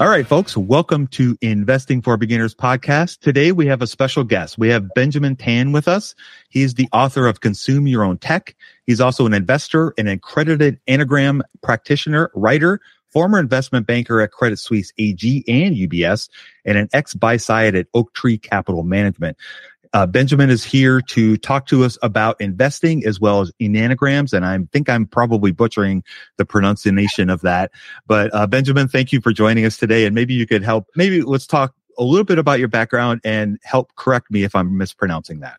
All right, folks, welcome to Investing for Beginners podcast. Today we have a special guest. We have Benjamin Tan with us. He's the author of Consume Your Own Tech. He's also an investor, an accredited Enneagram practitioner, writer, former investment banker at Credit Suisse AG and UBS, and an ex buy side at Oaktree Capital Management. Uh, Benjamin is here to talk to us about investing as well as enneagrams, and I think I'm probably butchering the pronunciation of that. But uh, Benjamin, thank you for joining us today, and maybe you could help. Maybe let's talk a little bit about your background and help correct me if I'm mispronouncing that.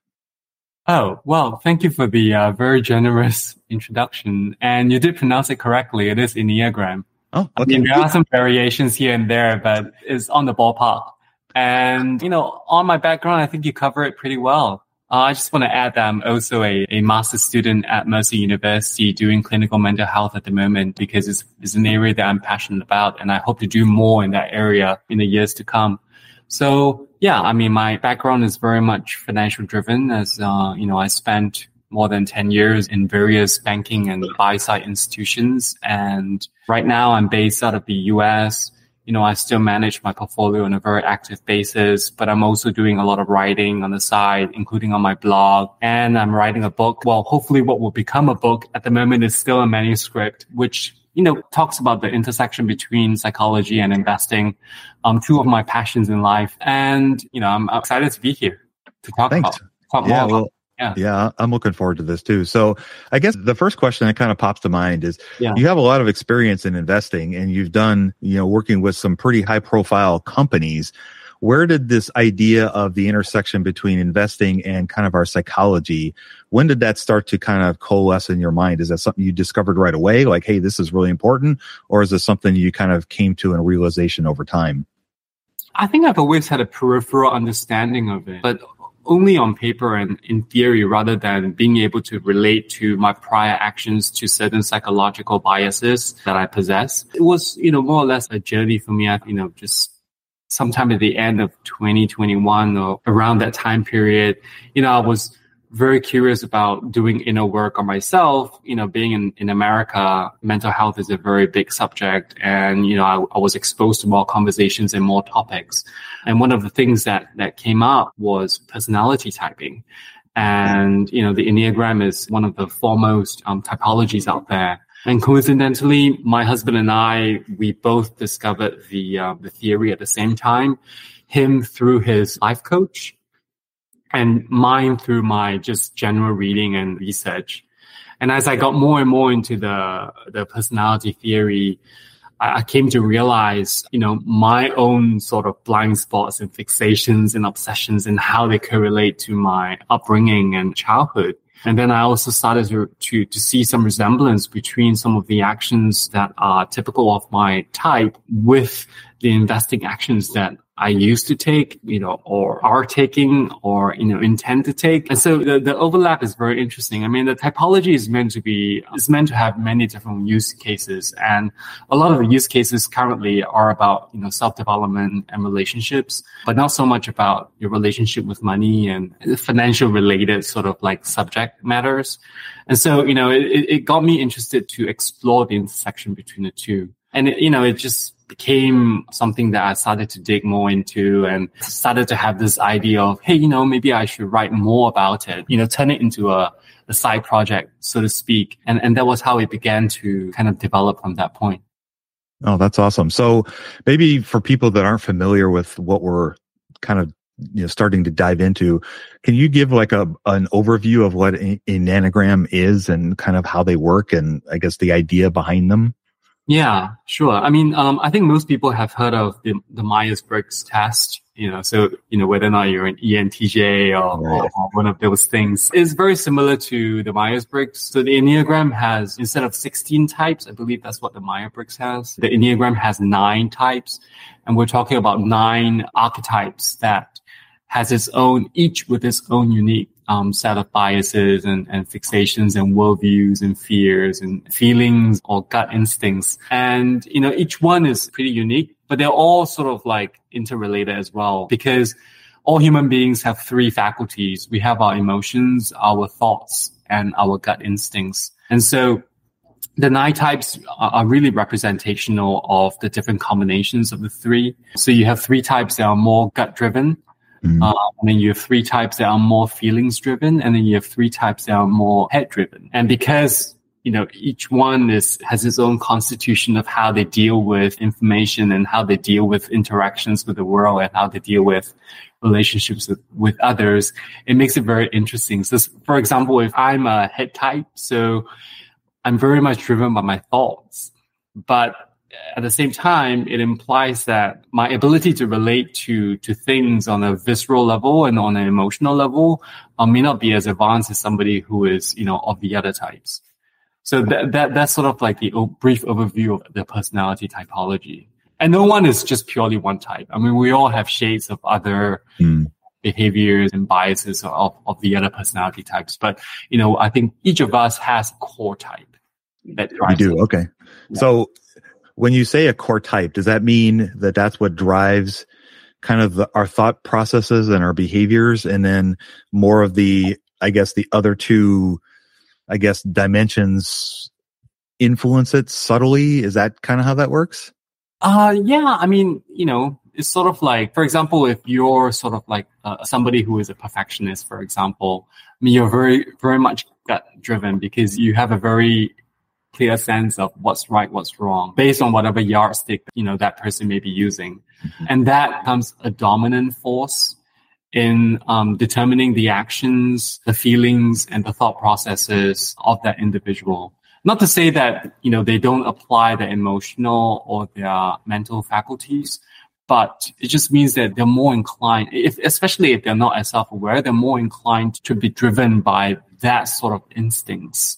Oh, well, thank you for the uh, very generous introduction. And you did pronounce it correctly. It is Enneagram. Oh, okay. I mean, there are some variations here and there, but it's on the ballpark. And, you know, on my background, I think you cover it pretty well. Uh, I just want to add that I'm also a, a master's student at Mercer University doing clinical mental health at the moment because it's, it's an area that I'm passionate about and I hope to do more in that area in the years to come. So yeah, I mean, my background is very much financial driven as, uh, you know, I spent more than 10 years in various banking and buy side institutions. And right now I'm based out of the US you know, I still manage my portfolio on a very active basis, but I'm also doing a lot of writing on the side, including on my blog. And I'm writing a book. Well, hopefully what will become a book at the moment is still a manuscript, which, you know, talks about the intersection between psychology and investing. Um, two of my passions in life. And, you know, I'm excited to be here to talk Thanks. about, talk yeah, more well, about yeah. Yeah, I'm looking forward to this too. So I guess the first question that kind of pops to mind is Yeah. you have a lot of experience in investing and you've done, you know, working with some pretty high profile companies. Where did this idea of the intersection between investing and kind of our psychology, when did that start to kind of coalesce in your mind? Is that something you discovered right away? Like, hey, this is really important? Or is this something you kind of came to a realization over time? I think I've always had a peripheral understanding of it, but only on paper and in theory rather than being able to relate to my prior actions to certain psychological biases that I possess. It was, you know, more or less a journey for me. I, you know, just sometime at the end of 2021 or around that time period, you know, I was very curious about doing inner work on myself. You know, being in, in America, mental health is a very big subject. And, you know, I, I was exposed to more conversations and more topics. And one of the things that, that came up was personality typing. And, you know, the Enneagram is one of the foremost um, typologies out there. And coincidentally, my husband and I, we both discovered the, uh, the theory at the same time. Him through his life coach and mine through my just general reading and research. And as I got more and more into the, the personality theory, I, came to realize, you know, my own sort of blind spots and fixations and obsessions and how they correlate to my upbringing and childhood. And then I also started to, to, to see some resemblance between some of the actions that are typical of my type with the investing actions that I used to take, you know, or are taking or, you know, intend to take. And so the, the overlap is very interesting. I mean, the typology is meant to be, is meant to have many different use cases. And a lot of the use cases currently are about, you know, self-development and relationships, but not so much about your relationship with money and financial related sort of like subject matters. And so, you know, it, it got me interested to explore the intersection between the two. And, it, you know, it just, became something that I started to dig more into and started to have this idea of, hey, you know, maybe I should write more about it, you know, turn it into a, a side project, so to speak. And, and that was how it began to kind of develop from that point. Oh, that's awesome. So maybe for people that aren't familiar with what we're kind of you know starting to dive into can you give like a an overview of what a, an Enneagram is and kind of how they work and i guess the idea behind them yeah, sure. I mean, um, I think most people have heard of the, the Myers-Briggs test, you know, so, you know, whether or not you're an ENTJ or, right. or, one of those things is very similar to the Myers-Briggs. So the Enneagram has, instead of 16 types, I believe that's what the Myers-Briggs has. The Enneagram has nine types. And we're talking about nine archetypes that has its own, each with its own unique um, set of biases and, and fixations and worldviews and fears and feelings or gut instincts. And, you know, each one is pretty unique, but they're all sort of like interrelated as well because all human beings have three faculties. We have our emotions, our thoughts, and our gut instincts. And so the nine types are really representational of the different combinations of the three. So you have three types that are more gut driven, Mm-hmm. Uh, and then you have three types that are more feelings driven, and then you have three types that are more head driven. And because you know each one is has its own constitution of how they deal with information and how they deal with interactions with the world and how they deal with relationships with, with others, it makes it very interesting. So, for example, if I'm a head type, so I'm very much driven by my thoughts, but at the same time, it implies that my ability to relate to to things on a visceral level and on an emotional level uh, may not be as advanced as somebody who is, you know, of the other types. So that, that that's sort of like the brief overview of the personality typology. And no one is just purely one type. I mean, we all have shades of other mm. behaviors and biases of, of the other personality types. But, you know, I think each of us has a core type that drives. We do. It. Okay. Yeah. So when you say a core type, does that mean that that's what drives kind of the, our thought processes and our behaviors, and then more of the, I guess, the other two, I guess, dimensions influence it subtly? Is that kind of how that works? Uh, yeah. I mean, you know, it's sort of like, for example, if you're sort of like uh, somebody who is a perfectionist, for example, I mean, you're very, very much gut driven because you have a very clear sense of what's right, what's wrong, based on whatever yardstick, you know, that person may be using. Mm-hmm. And that becomes a dominant force in um, determining the actions, the feelings, and the thought processes of that individual. Not to say that, you know, they don't apply their emotional or their mental faculties, but it just means that they're more inclined, if, especially if they're not as self-aware, they're more inclined to be driven by that sort of instincts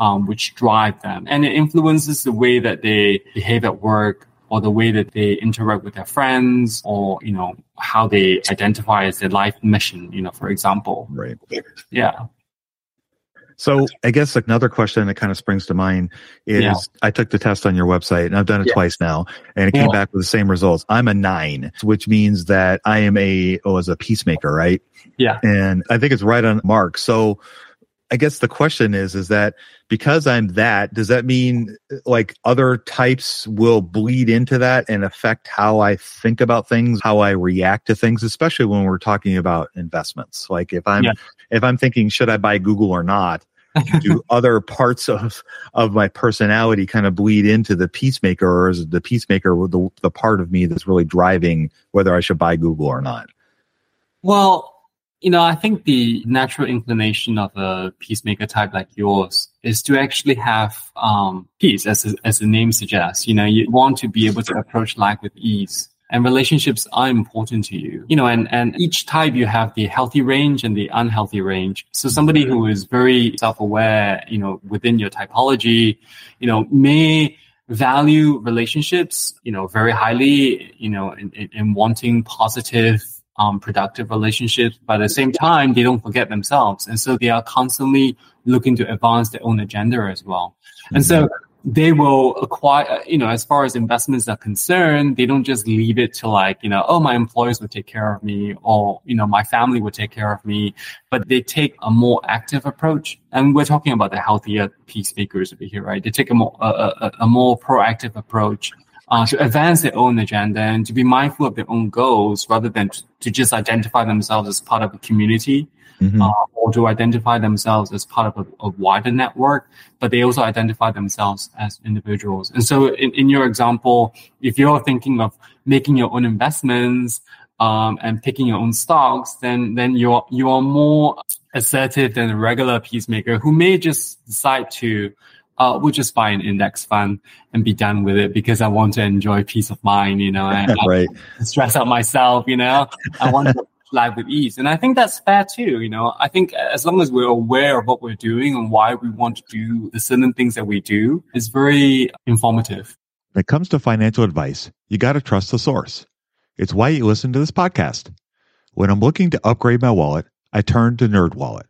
um, which drive them. And it influences the way that they behave at work or the way that they interact with their friends or, you know, how they identify as their life mission, you know, for example. Right. Yeah. So I guess another question that kind of springs to mind is yeah. I took the test on your website and I've done it yeah. twice now and it came back with the same results. I'm a nine, which means that I am a, oh, as a peacemaker, right? Yeah. And I think it's right on mark. So I guess the question is, is that because I'm that, does that mean like other types will bleed into that and affect how I think about things, how I react to things, especially when we're talking about investments? Like if I'm, yeah. if I'm thinking, should I buy Google or not? do other parts of of my personality kind of bleed into the peacemaker or is the peacemaker the, the part of me that's really driving whether I should buy Google or not? Well, you know, I think the natural inclination of a peacemaker type like yours is to actually have um, peace, as as the name suggests. You know, you want to be able to approach life with ease. and relationships are important to you. You know, and, and each type you have the healthy range and the unhealthy range. So somebody who is very self-aware, you know, within your typology, you know, may value relationships, you know, very highly, you know, in, in, in wanting positive um, productive relationships, but at the same time, they don't forget themselves. And so they are constantly looking to advance their own agenda as well. Mm-hmm. And so they will acquire, you know, as far as investments are concerned, they don't just leave it to like, you know, oh, my employees will take care of me or, you know, my family will take care of me, but they take a more active approach. And we're talking about the healthier peacemakers over here, right? They take a more, a, a, a more proactive approach uh, to advance their own agenda and to be mindful of their own goals rather than to, to just identify themselves as part of a community mm-hmm. uh, or to identify themselves as part of a, a, wider network, but they also identify themselves as individuals. And so in, in your example, if you're thinking of making your own investments, um, and picking your own stocks, then then you're you are more assertive than a regular peacemaker who may just decide to uh, we'll just buy an index fund and be done with it because I want to enjoy peace of mind, you know, and right. stress out myself, you know, I want to live with ease. And I think that's fair too, you know, I think as long as we're aware of what we're doing and why we want to do the certain things that we do is very informative. When it comes to financial advice, you got to trust the source. It's why you listen to this podcast. When I'm looking to upgrade my wallet, I turn to NerdWallet.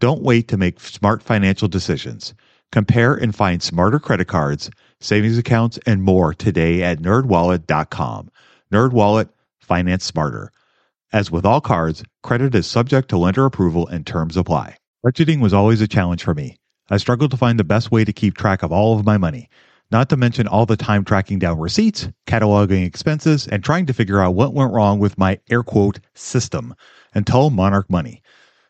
Don't wait to make smart financial decisions. Compare and find smarter credit cards, savings accounts, and more today at nerdwallet.com. NerdWallet, finance smarter. As with all cards, credit is subject to lender approval and terms apply. Budgeting was always a challenge for me. I struggled to find the best way to keep track of all of my money, not to mention all the time tracking down receipts, cataloging expenses, and trying to figure out what went wrong with my air quote system until Monarch Money.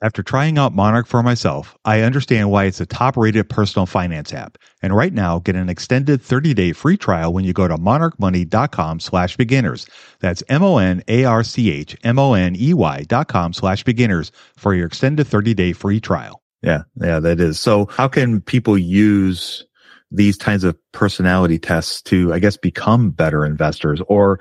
After trying out Monarch for myself, I understand why it's a top rated personal finance app. And right now, get an extended 30 day free trial when you go to monarchmoney.com slash beginners. That's M O N A R C H M O N E Y dot com slash beginners for your extended 30 day free trial. Yeah, yeah, that is. So how can people use these kinds of personality tests to, I guess, become better investors? Or,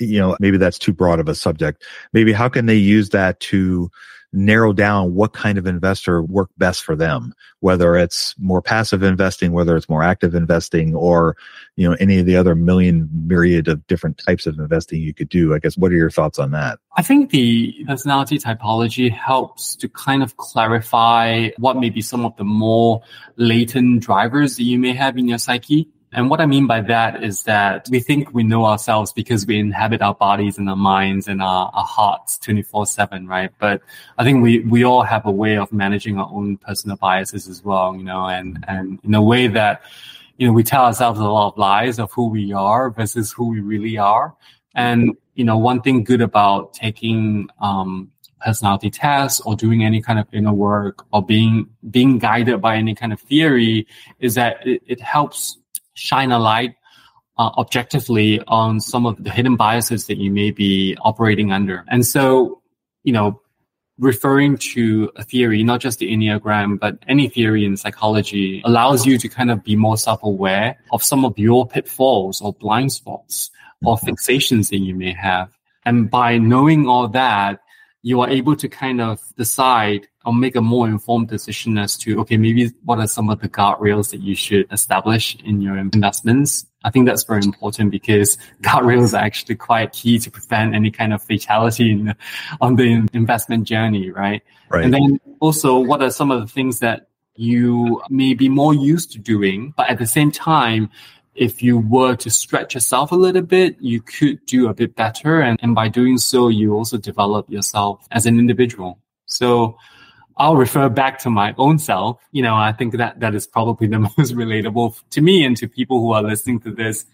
you know, maybe that's too broad of a subject. Maybe how can they use that to narrow down what kind of investor work best for them, whether it's more passive investing, whether it's more active investing, or you know any of the other million myriad of different types of investing you could do. I guess what are your thoughts on that? I think the personality typology helps to kind of clarify what may be some of the more latent drivers that you may have in your psyche. And what I mean by that is that we think we know ourselves because we inhabit our bodies and our minds and our, our hearts 24 7, right? But I think we, we all have a way of managing our own personal biases as well, you know, and, and in a way that, you know, we tell ourselves a lot of lies of who we are versus who we really are. And, you know, one thing good about taking, um, personality tests or doing any kind of inner work or being, being guided by any kind of theory is that it, it helps shine a light uh, objectively on some of the hidden biases that you may be operating under. And so, you know, referring to a theory, not just the Enneagram, but any theory in psychology allows you to kind of be more self-aware of some of your pitfalls or blind spots or fixations that you may have. And by knowing all that, you are able to kind of decide or make a more informed decision as to, okay, maybe what are some of the guardrails that you should establish in your investments I think that's very important because guardrails are actually quite key to prevent any kind of fatality in, on the investment journey, right? Right. And then also, what are some of the things that you may be more used to doing, but at the same time, if you were to stretch yourself a little bit, you could do a bit better. And, and by doing so, you also develop yourself as an individual. So I'll refer back to my own self. You know, I think that that is probably the most relatable to me and to people who are listening to this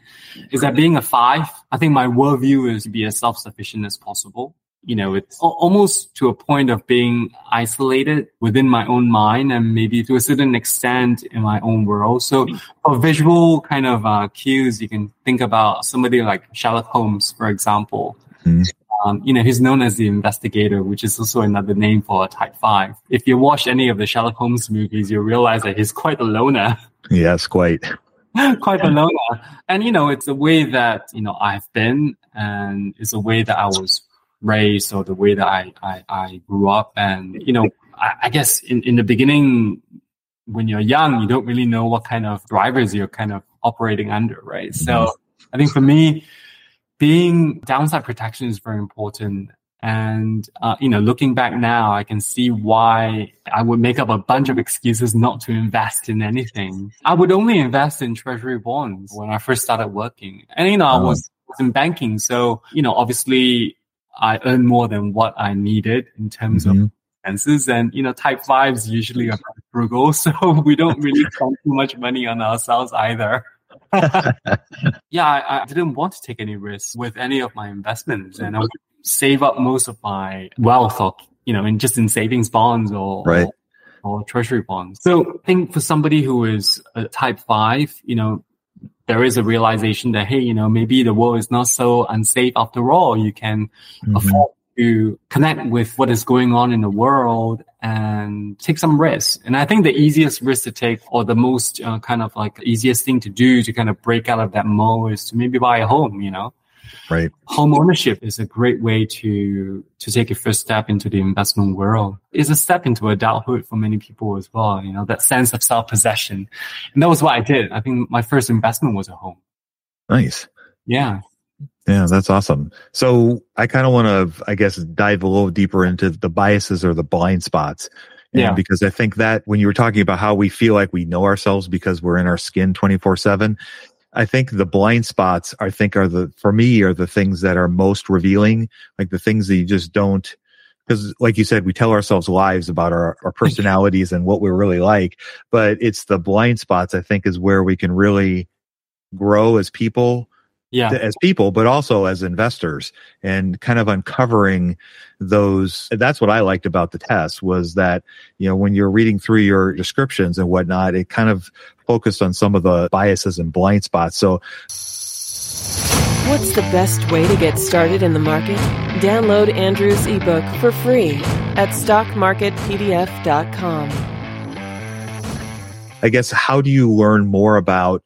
is that being a five, I think my worldview is to be as self-sufficient as possible. You know, it's almost to a point of being isolated within my own mind and maybe to a certain extent in my own world. So for visual kind of uh, cues, you can think about somebody like Sherlock Holmes, for example. Mm-hmm um, you know, he's known as the investigator, which is also another name for a type five. If you watch any of the Sherlock Holmes movies, you realize that he's quite a loner. Yes, quite. quite a loner. And, you know, it's a way that, you know, I've been and it's a way that I was raised or the way that I, I, I grew up. And, you know, I, I guess in, in the beginning, when you're young, you don't really know what kind of drivers you're kind of operating under, right? So I think for me, being downside protection is very important. And, uh, you know, looking back now, I can see why I would make up a bunch of excuses not to invest in anything. I would only invest in treasury bonds when I first started working. And, you know, I was in banking. So, you know, obviously I earned more than what I needed in terms mm-hmm. of expenses. And, you know, type fives usually are frugal. So we don't really spend too much money on ourselves either. yeah, I, I, didn't want to take any risks with any of my investments, and I would save up most of my wealth, or you know, in just in savings bonds or right. or, or treasury bonds. So I think for somebody who is a type five, you know, there is a realization that hey, you know, maybe the world is not so unsafe after all. You can mm-hmm. afford to connect with what is going on in the world and take some risks. And I think the easiest risk to take or the most uh, kind of like easiest thing to do to kind of break out of that mold is to maybe buy a home, you know? Right. Home ownership is a great way to, to take a first step into the investment world. It's a step into adulthood for many people as well, you know, that sense of self-possession. And that was what I did. I think my first investment was a home. Nice. Yeah. Yeah, that's awesome. So I kind of want to, I guess, dive a little deeper into the biases or the blind spots. Yeah. Because I think that when you were talking about how we feel like we know ourselves because we're in our skin 24 seven, I think the blind spots, I think are the, for me, are the things that are most revealing, like the things that you just don't, because like you said, we tell ourselves lies about our, our personalities and what we're really like, but it's the blind spots, I think, is where we can really grow as people yeah. as people, but also as investors and kind of uncovering those. That's what I liked about the test was that, you know, when you're reading through your descriptions and whatnot, it kind of focused on some of the biases and blind spots. So, What's the best way to get started in the market? Download Andrew's ebook for free at stockmarketpdf.com. I guess, how do you learn more about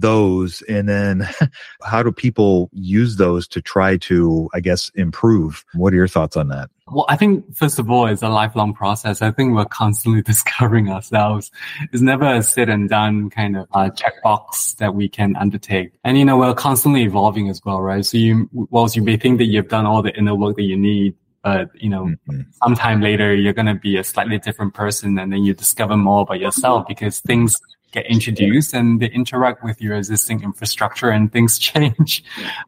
those and then how do people use those to try to i guess improve? What are your thoughts on that? Well i think first of all it's a lifelong process. I think we're constantly discovering ourselves. It's never a sit and done kind of uh, checkbox that we can undertake. And you know we're constantly evolving as well right? So you whilst you may think that you've done all the inner work that you need but you know mm-hmm. sometime later you're going to be a slightly different person and then you discover more about yourself because things get introduced and they interact with your existing infrastructure and things change.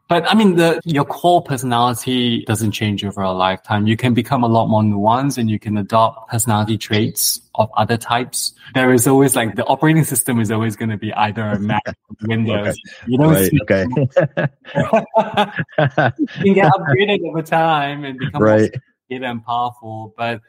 But I mean, the, your core personality doesn't change over a lifetime. You can become a lot more nuanced and you can adopt personality traits of other types. There is always like the operating system is always going to be either a Mac or Windows. Okay. You don't Right, okay. you can get upgraded over time and become more right. sophisticated and powerful. But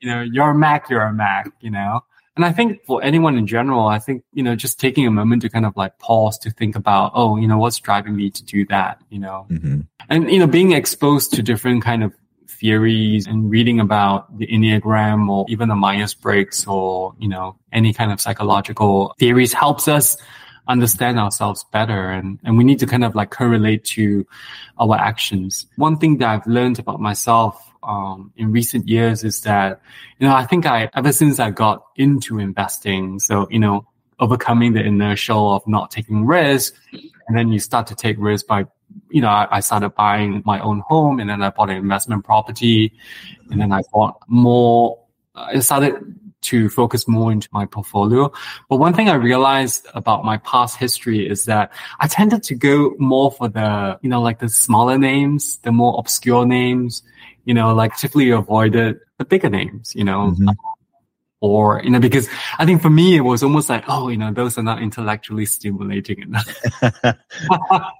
you know, you're a Mac, you're a Mac, you know. And I think for anyone in general, I think, you know, just taking a moment to kind of like pause to think about, oh, you know, what's driving me to do that, you know? hmm And, you know, being exposed to different kind of theories and reading about the Enneagram or even the Myers-Briggs or, you know, any kind of psychological theories helps us understand ourselves better. And, and we need to kind of like correlate to our actions. One thing that I've learned about myself um, in recent years is that, you know, I think I, ever since I got into investing, so, you know, overcoming the inertial of not taking risk, and then you start to take risk by, you know, I, I started buying my own home and then I bought an investment property and then I bought more, I started to focus more into my portfolio. But one thing I realized about my past history is that I tended to go more for the, you know, like the smaller names, the more obscure names, you know, like typically avoided the bigger names, you know, Mhm. or, you know, because I think for me, it was almost like, oh, you know, those are not intellectually stimulating enough.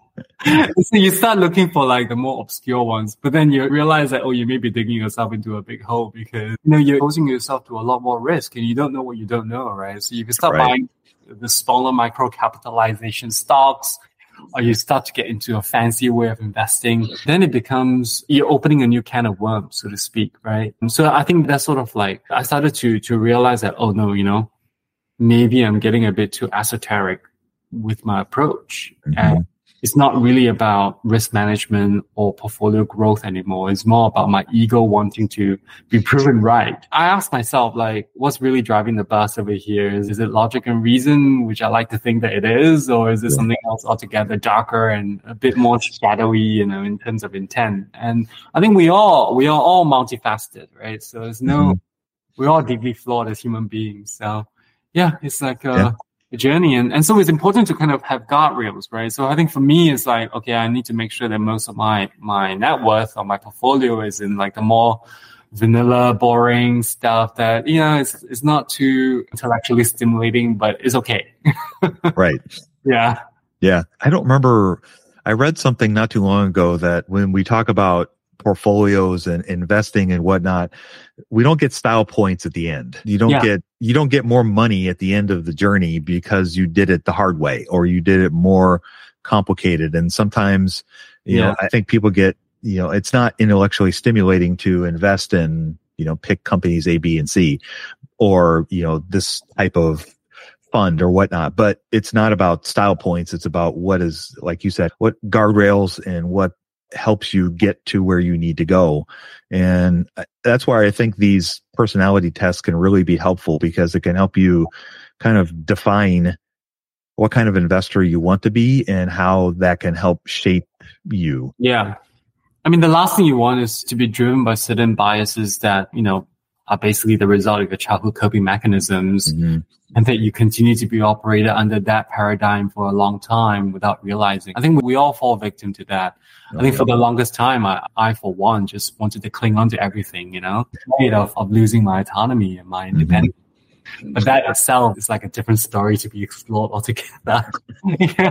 so you start looking for like the more obscure ones, but then you realize that, oh, you may be digging yourself into a big hole because, you know, you're exposing yourself to a lot more risk and you don't know what you don't know, right? So you can start Right. buying the smaller micro capitalization stocks, or you start to get into a fancy way of investing, then it becomes you're opening a new can of worms, so to speak, right? And so I think that's sort of like I started to to realize that oh no, you know, maybe I'm getting a bit too esoteric with my approach, Mhm. and it's not really about risk management or portfolio growth anymore. It's more about my ego wanting to be proven right. I ask myself, like, what's really driving the bus over here? Is, is it logic and reason, which I like to think that it is, or is it Yeah. something else altogether darker and a bit more shadowy, you know, in terms of intent? And I think we all, we are all multifaceted, right? So there's no, Mhm. we're all deeply flawed as human beings. So yeah, it's like a, Yeah. Journey. And, and so it's important to kind of have guardrails, right? So I think for me, it's like, okay, I need to make sure that most of my, my net worth or my portfolio is in like the more vanilla, boring stuff that, you know, it's, it's not too intellectually stimulating, but it's okay. Right. Yeah. Yeah. I don't remember. I read something not too long ago that when we talk about portfolios and investing and whatnot, we don't get style points at the end. You don't Yeah. get, you don't get more money at the end of the journey because you did it the hard way or you did it more complicated. And sometimes, you Yeah. know, I think people get, you know, it's not intellectually stimulating to invest in, you know, pick companies A, B, and C or, you know, this type of fund or whatnot, but it's not about style points. It's about what is, like you said, what guardrails and what helps you get to where you need to go. And uh, that's why I think these personality tests can really be helpful because it can help you kind of define what kind of investor you want to be and how that can help shape you. Yeah. I mean, the last thing you want is to be driven by certain biases that, you know, are basically the result of your childhood coping mechanisms Mhm. and that you continue to be operated under that paradigm for a long time without realizing. I think we all fall victim to that. I think for the longest time, I, I for one, just wanted to cling on to everything, you know, afraid of, of losing my autonomy and my independence. But that itself is like a different story to be explored altogether.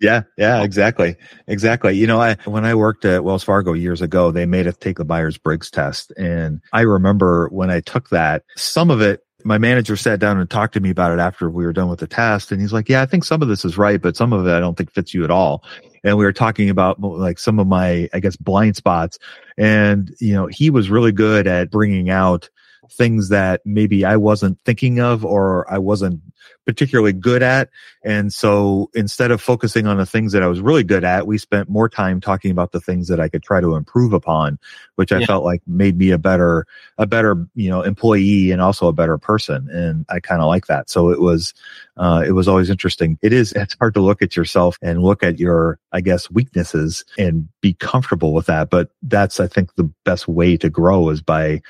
Yeah, yeah, exactly. Exactly. You know, I when I worked at Wells Fargo years ago, they made us take the Myers-Briggs test. And I remember when I took that, some of it my manager sat down and talked to me about it after we were done with the test. And he's like, yeah, I think some of this is right, but some of it I don't think fits you at all. And we were talking about like some of my, I guess, blind spots. And, you know, he was really good at bringing out things that maybe I wasn't thinking of or I wasn't particularly good at. And so instead of focusing on the things that I was really good at, we spent more time talking about the things that I could try to improve upon, which I Yeah. felt like made me a better, a better, you know, employee and also a better person. And I kind of like that. So it was, uh, it was always interesting. It is, it's hard to look at yourself and look at your, I guess, weaknesses and be comfortable with that. But that's, I think, the best way to grow is by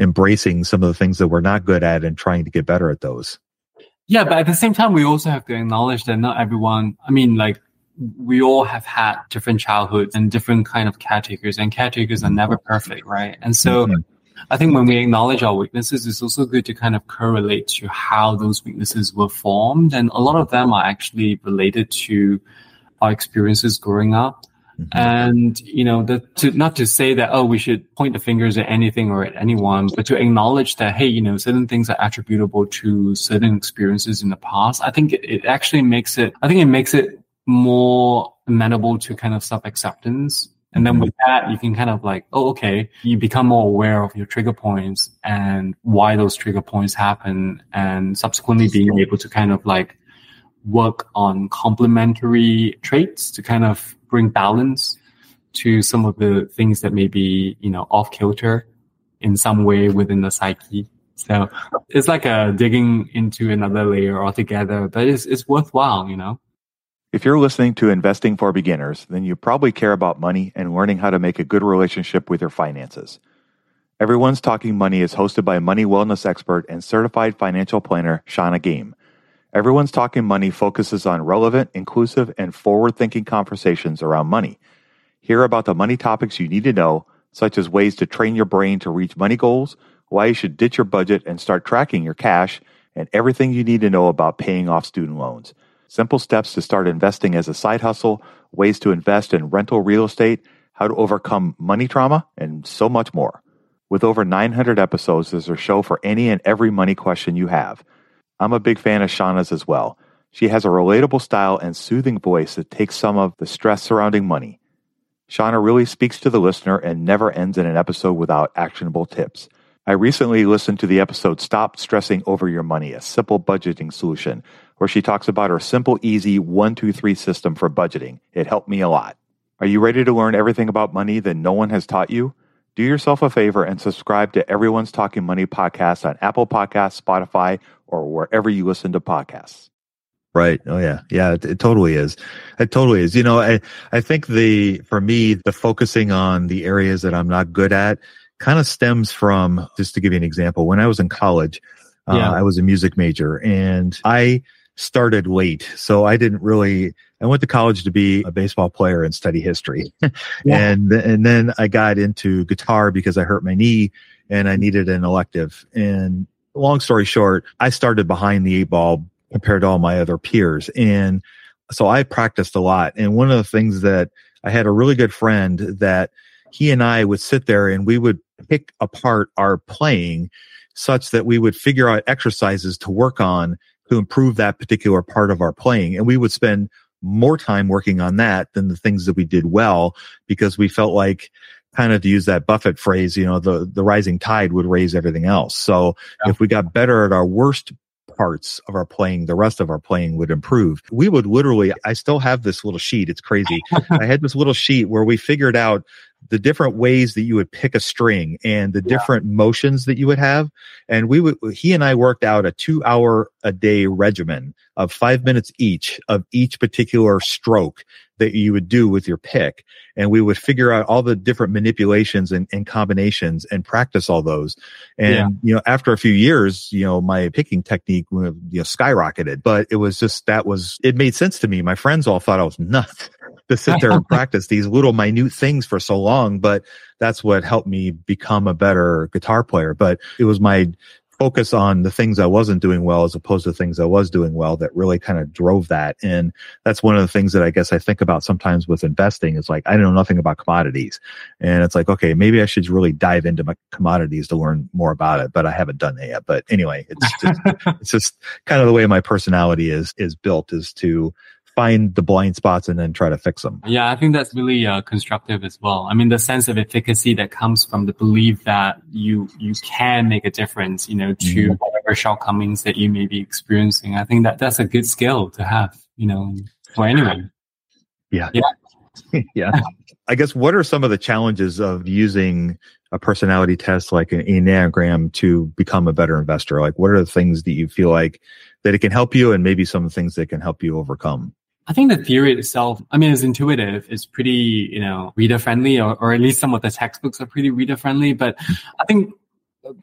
embracing some of the things that we're not good at and trying to get better at those. Yeah, but at the same time, we also have to acknowledge that not everyone, I mean, like, we all have had different childhoods and different kind of caretakers and caretakers are never perfect, right? And so mm-hmm. I think when we acknowledge our weaknesses, it's also good to kind of correlate to how those weaknesses were formed. And a lot of them are actually related to our experiences growing up. Mm-hmm. And, you know, the, to, not to say that, oh, we should point the fingers at anything or at anyone, but to acknowledge that, hey, you know, certain things are attributable to certain experiences in the past. I think it, it actually makes it, I think it makes it more amenable to kind of self acceptance. And then with that, you can kind of like, oh, okay, you become more aware of your trigger points and why those trigger points happen and subsequently being able to kind of like work on complementary traits to kind of bring balance to some of the things that may be, you know, off kilter in some way within the psyche. So it's like a digging into another layer altogether, but it's, it's worthwhile, you know? If you're listening to Investing for Beginners, then you probably care about money and learning how to make a good relationship with your finances. Everyone's Talking Money is hosted by money wellness expert and certified financial planner Shannah Game. Everyone's Talking Money focuses on relevant, inclusive, and forward thinking conversations around money. Hear about the money topics you need to know, such as ways to train your brain to reach money goals, why you should ditch your budget and start tracking your cash, and everything you need to know about paying off student loans. Simple steps to start investing as a side hustle, ways to invest in rental real estate, how to overcome money trauma, and so much more. With over 900 episodes, there's a show for any and every money question you have. I'm a big fan of Shannah's as well. She has a relatable style and soothing voice that takes some of the stress surrounding money. Shannah really speaks to the listener and never ends in an episode without actionable tips. I recently listened to the episode Stop Stressing Over Your Money, a simple budgeting solution, where she talks about her simple, easy one, two, three system for budgeting. It helped me a lot. Are you ready to learn everything about money that no one has taught you? Do yourself a favor and subscribe to Everyone's Talking Money podcast on Apple Podcasts, Spotify, or wherever you listen to podcasts. Right. Oh yeah. Yeah, it, it, totally is. It totally is. You know, I, I think the, for me, the focusing on the areas that I'm not good at kind of stems from, just to give you an example, when I was in college, uh, yeah. I was a music major and I started late. So I didn't really, I went to college to be a baseball player and study history. yeah. And, and then I got into guitar because I hurt my knee and I needed an elective. And long story short, I started behind the eight ball compared to all my other peers. And so I practiced a lot. And one of the things that I had a really good friend that he and I would sit there and we would pick apart our playing such that we would figure out exercises to work on to improve that particular part of our playing. And we would spend more time working on that than the things that we did well because we felt like kind of to use that Buffett phrase, you know, the, the rising tide would raise everything else. So yeah. if we got better at our worst parts of our playing, the rest of our playing would improve. We would literally, I still have this little sheet. It's crazy. I had this little sheet where we figured out the different ways that you would pick a string and the yeah. different motions that you would have. And we would, he and I worked out a two hour a day regimen of five minutes each of each particular stroke that you would do with your pick. And we would figure out all the different manipulations and, and combinations and practice all those. And, yeah. you know, after a few years, you know, my picking technique, you know, skyrocketed, but it was just, that was, it made sense to me. My friends all thought I was nuts to sit there and practice these little minute things for so long, but that's what helped me become a better guitar player. But it was my focus on the things I wasn't doing well as opposed to things I was doing well that really kind of drove that. And that's one of the things that I guess I think about sometimes with investing is like, I know nothing about commodities. And it's like, okay, maybe I should really dive into my commodities to learn more about it, but I haven't done that yet. But anyway, it's just, it's just kind of the way my personality is, is built is to find the blind spots and then try to fix them. Yeah, I think that's really uh, constructive as well. I mean, the sense of efficacy that comes from the belief that you you can make a difference, you know, to mm-hmm. whatever shortcomings that you may be experiencing. I think that that's a good skill to have, you know, for anyone. Yeah. Yeah. yeah. I guess what are some of the challenges of using a personality test like an Enneagram to become a better investor? Like what are the things that you feel like that it can help you and maybe some things that can help you overcome? I think the theory itself, I mean, it's intuitive. It's pretty, you know, reader friendly, or, or at least some of the textbooks are pretty reader friendly. But I think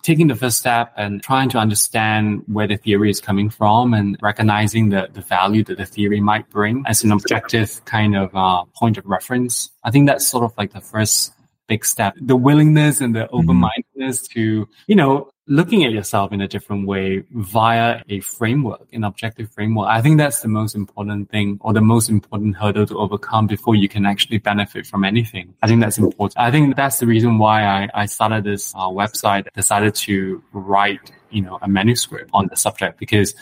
taking the first step and trying to understand where the theory is coming from and recognizing the, the value that the theory might bring as an objective kind of uh, point of reference. I think that's sort of like the first big step. The willingness and the mm-hmm. open-mindedness to, you know, looking at yourself in a different way via a framework, an objective framework. I think that's the most important thing or the most important hurdle to overcome before you can actually benefit from anything. I think that's important. I think that's the reason why I, I started this uh, website, decided to write, you know, a manuscript on the subject because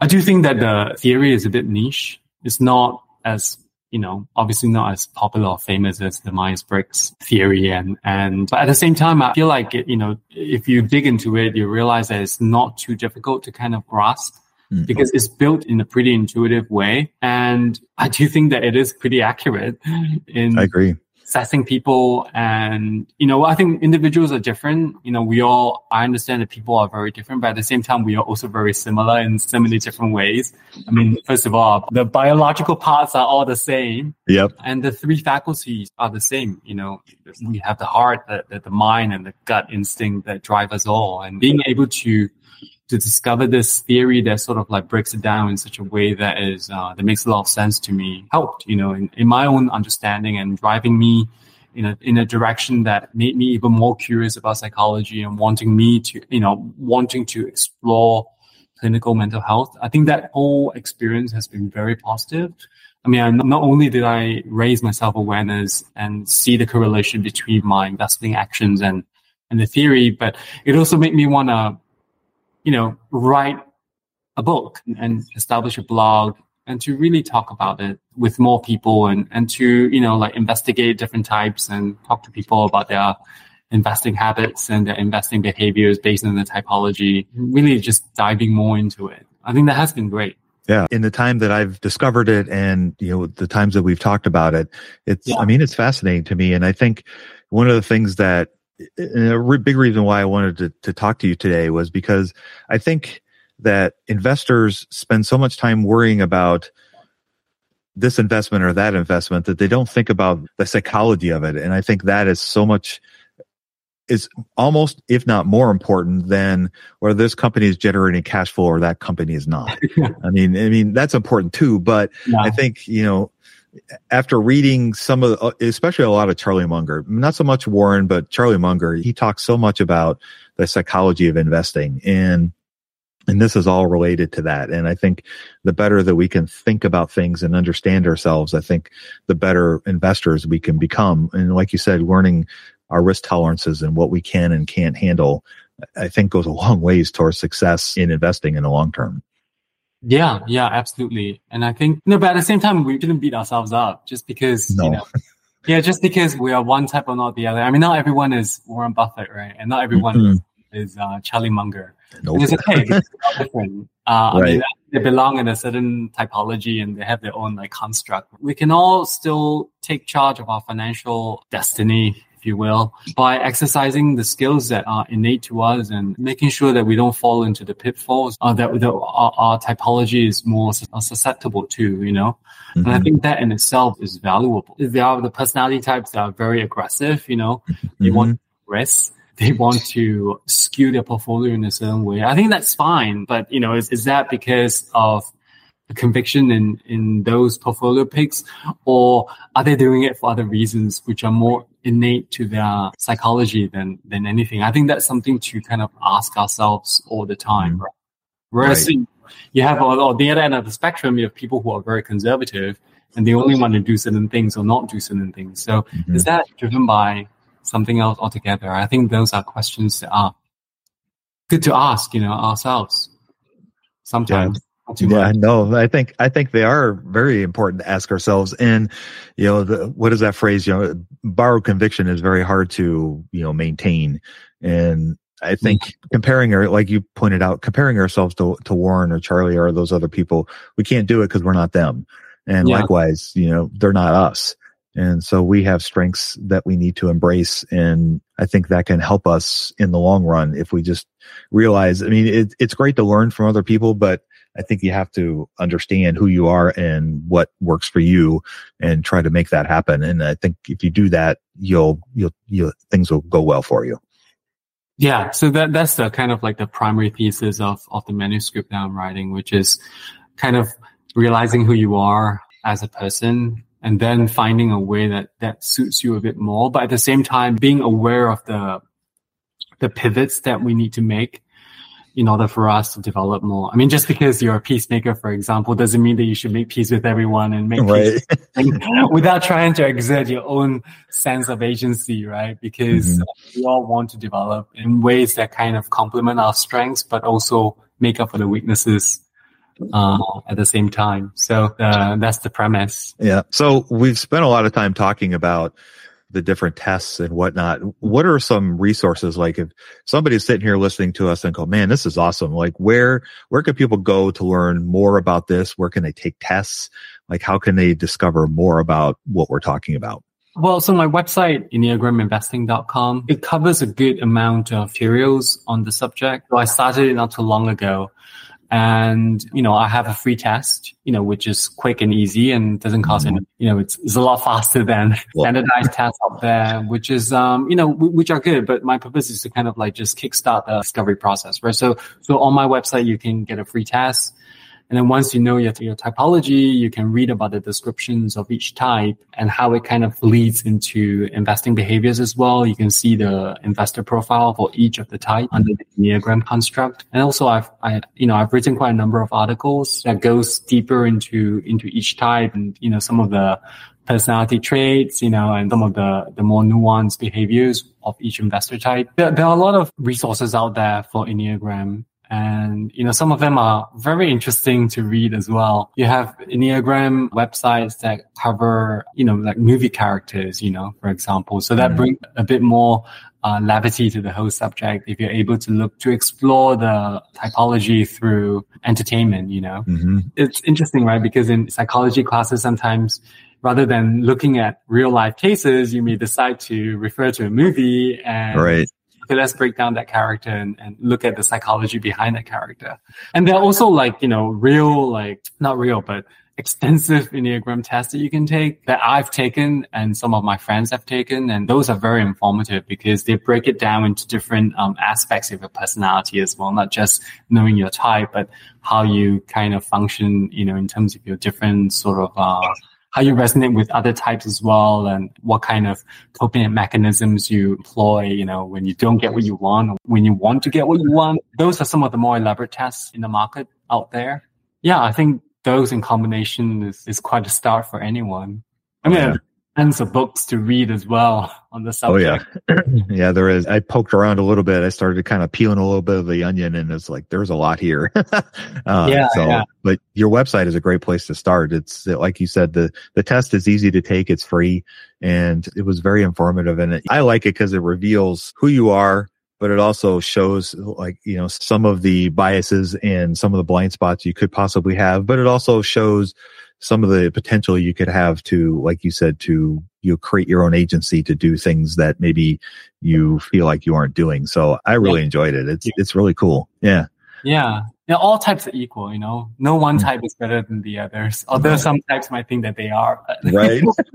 I do think that the theory is a bit niche. It's not as you know, obviously not as popular or famous as the Myers-Briggs theory. And, and, but at the same time, I feel like, it, you know, if you dig into it, you realize that it's not too difficult to kind of grasp. Mm-hmm. Because it's built in a pretty intuitive way. And I do think that it is pretty accurate in I agree assessing people and you know i think individuals are different. You know we all i understand that people are very different but at the same time we are also very similar in so many different ways. I mean first of all the biological parts are all the same. Yep. And the three faculties are the same. You know we have the heart the, the mind and the gut instinct that drive us all. And being able to to discover this theory that sort of like breaks it down in such a way that is uh, that makes a lot of sense to me helped you know in, in my own understanding and driving me in a in a direction that made me even more curious about psychology and wanting me to you know wanting to explore clinical mental health. I think that whole experience has been very positive. I mean, not only did I raise my self awareness and see the correlation between my investing actions and, and the theory, but it also made me want to you know, write a book and establish a blog and to really talk about it with more people and, and to, you know, like investigate different types and talk to people about their investing habits and their investing behaviors based on the typology, really just diving more into it. I think that has been great. Yeah. In the time that I've discovered it and, you know, the times that we've talked about it, it's, yeah. I mean, it's fascinating to me. And I think one of the things that a re- big reason why I wanted to, to talk to you today was because I think that investors spend so much time worrying about this investment or that investment that they don't think about the psychology of it. And I think that is so much is almost, if not more important than whether this company is generating cash flow or that company is not. I mean, I mean, that's important too, but yeah. I think, you know, after reading some of, especially a lot of Charlie Munger, not so much Warren, but Charlie Munger, he talks so much about the psychology of investing and, and this is all related to that. And I think the better that we can think about things and understand ourselves, I think the better investors we can become. And like you said, learning our risk tolerances and what we can and can't handle, I think goes a long ways towards success in investing in the long term. Yeah, yeah, absolutely. And I think, no, but at the same time, we shouldn't beat ourselves up just because, no. you know, yeah, just because we are one type or not the other. I mean, not everyone is Warren Buffett, right? And not everyone mm-hmm. is, uh, Charlie Munger. Nope. it's okay. It's different. Uh, right. I mean, they belong in a certain typology and they have their own like construct. We can all still take charge of our financial destiny you will, by exercising the skills that are innate to us and making sure that we don't fall into the pitfalls uh, that the, our, our, typology is more susceptible to, you know? Mm-hmm. And I mm-hmm. think that in itself is valuable. There are the personality types that are very aggressive, you know, mm-hmm. they want risk they want to skew their portfolio in a certain way. I think that's fine, but you know, is, is that because of conviction in, in those portfolio picks, or are they doing it for other reasons which are more innate to their psychology than than anything? I think that's something to kind of ask ourselves all the time. Mm-hmm. Right? Whereas right. you have on the other end of the spectrum, you have people who are very conservative and they only want to do certain things or not do certain things. So mm-hmm. is that driven by something else altogether? I think those are questions that are good to ask, you know, ourselves sometimes. Yeah yeah, no, I think I think they are very important to ask ourselves. And you know, the, what is that phrase? You know, borrowed conviction is very hard to you know maintain. And I think mm-hmm. comparing our, like you pointed out, comparing ourselves to to Warren or Charlie or those other people, we can't do it because we're not them. And yeah. likewise, you know, they're not us. And so we have strengths that we need to embrace. And I think that can help us in the long run if we just realize, I mean, it, it's great to learn from other people, but I think you have to understand who you are and what works for you and try to make that happen. And I think if you do that, you'll, you'll, you'll, things will go well for you. Yeah, so that that's the kind of like the primary thesis of of the manuscript that I'm writing, which is kind of realizing who you are as a person and then finding a way that that suits you a bit more, but at the same time being aware of the the pivots that we need to make in order for us to develop more. I mean, just because you're a peacemaker, for example, doesn't mean that you should make peace with everyone and make right. peace without trying to exert your own sense of agency, right? Because mm-hmm. we all want to develop in ways that kind of complement our strengths, but also make up for the weaknesses uh, at the same time. So uh, that's the premise. Yeah. So we've spent a lot of time talking about the different tests and whatnot. What are some resources like if somebody's sitting here listening to us and go, man, this is awesome. Like where, where can people go to learn more about this? Where can they take tests? Like how can they discover more about what we're talking about? Well, so my website, enneagraminvesting.com, it covers a good amount of materials on the subject. So I started it not too long ago. And, you know, I have a free test, you know, which is quick and easy and doesn't cost mm-hmm. any, you know, it's, it's a lot faster than standardized tests out there, which is, um, you know, w- which are good, but my purpose is to kind of like just kickstart the discovery process, right? So, so on my website, you can get a free test and then once you know your, your typology, you can read about the descriptions of each type and how it kind of leads into investing behaviors as well. You can see the investor profile for each of the type under the Enneagram construct. And also I've, I, you know, I've written quite a number of articles that goes deeper into, into each type and, you know, some of the personality traits, you know, and some of the, the more nuanced behaviors of each investor type. There, there are a lot of resources out there for Enneagram and, you know, some of them are very interesting to read as well. You have Enneagram websites that cover, you know, like movie characters, you know, for example. So that mm-hmm. brings a bit more uh, levity to the whole subject if you're able to look to explore the typology through entertainment, you know. Mm-hmm. It's interesting, right? Because in psychology classes, sometimes rather than looking at real life cases, you may decide to refer to a movie and right okay, let's break down that character and, and look at the psychology behind that character. And there are also like, you know, real, like, not real, but extensive Enneagram tests that you can take that I've taken and some of my friends have taken. And those are very informative because they break it down into different um, aspects of your personality as well, not just knowing your type, but how you kind of function, you know, in terms of your different sort of, uh, how you resonate with other types as well and what kind of coping mechanisms you employ, you know, when you don't get what you want, when you want to get what you want. Those are some of the more elaborate tests in the market out there. Yeah, I think those in combination is, is quite a start for anyone. I mean, yeah tons of books to read as well on the subject. Oh yeah, yeah, there is. I poked around a little bit. I started kind of peeling a little bit of the onion, and it's like there's a lot here. uh, yeah, so, yeah. But your website is a great place to start. It's like you said, the the test is easy to take. It's free, and it was very informative. And it, I like it because it reveals who you are. But it also shows like, you know, some of the biases and some of the blind spots you could possibly have, but it also shows some of the potential you could have to, like you said, to you create your own agency to do things that maybe you feel like you aren't doing. So I really yeah. enjoyed it. It's it's really cool. Yeah. Yeah. Yeah, all types are equal, you know. No one hmm. type is better than the others. Although some types might think that they are. Right.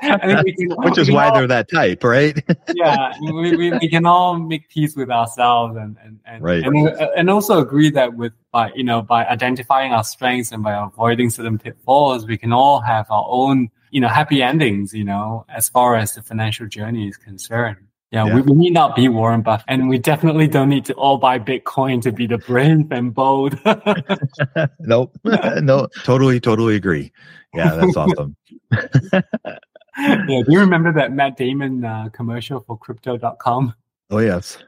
can, Which is why all, they're that type, right? yeah. We, we, we can all make peace with ourselves and, and, and, right. and, uh, and also agree that with by you know, by identifying our strengths and by avoiding certain pitfalls, we can all have our own, you know, happy endings, you know, as far as the financial journey is concerned. Yeah, yeah. We, we, need not be Warren Buffett, and we definitely don't need to all buy Bitcoin to be the brave and bold. nope, no, totally, totally agree. Yeah, that's awesome. yeah, do you remember that Matt Damon uh, commercial for Crypto.com? Oh yes.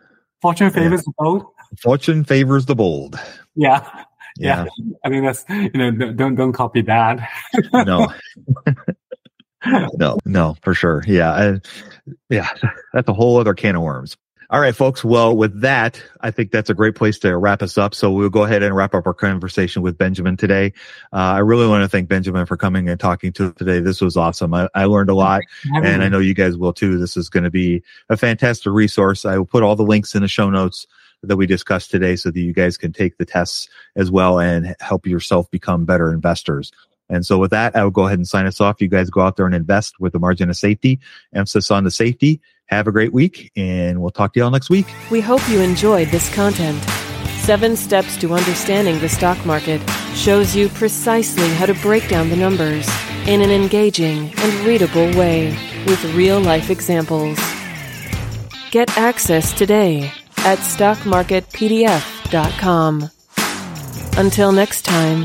Fortune favors yeah. the bold. Fortune favors the bold. Yeah. Yeah. yeah. I mean that's you know don't don't copy that. no. No, no, for sure. Yeah. I, yeah. That's a whole other can of worms. All right, folks. Well, with that, I think that's a great place to wrap us up. So we'll go ahead and wrap up our conversation with Benjamin today. Uh, I really want to thank Benjamin for coming and talking to us today. This was awesome. I, I learned a lot and I know you guys will too. This is going to be a fantastic resource. I will put all the links in the show notes that we discussed today so that you guys can take the tests as well and help yourself become better investors. And so with that, I will go ahead and sign us off. You guys go out there and invest with the margin of safety, emphasis on the safety, Have a great week, and we'll talk to y'all next week. We hope you enjoyed this content. Seven Steps to Understanding the Stock Market shows you precisely how to break down the numbers in an engaging and readable way with real life examples. Get access today at stockmarketpdf.com. Until next time,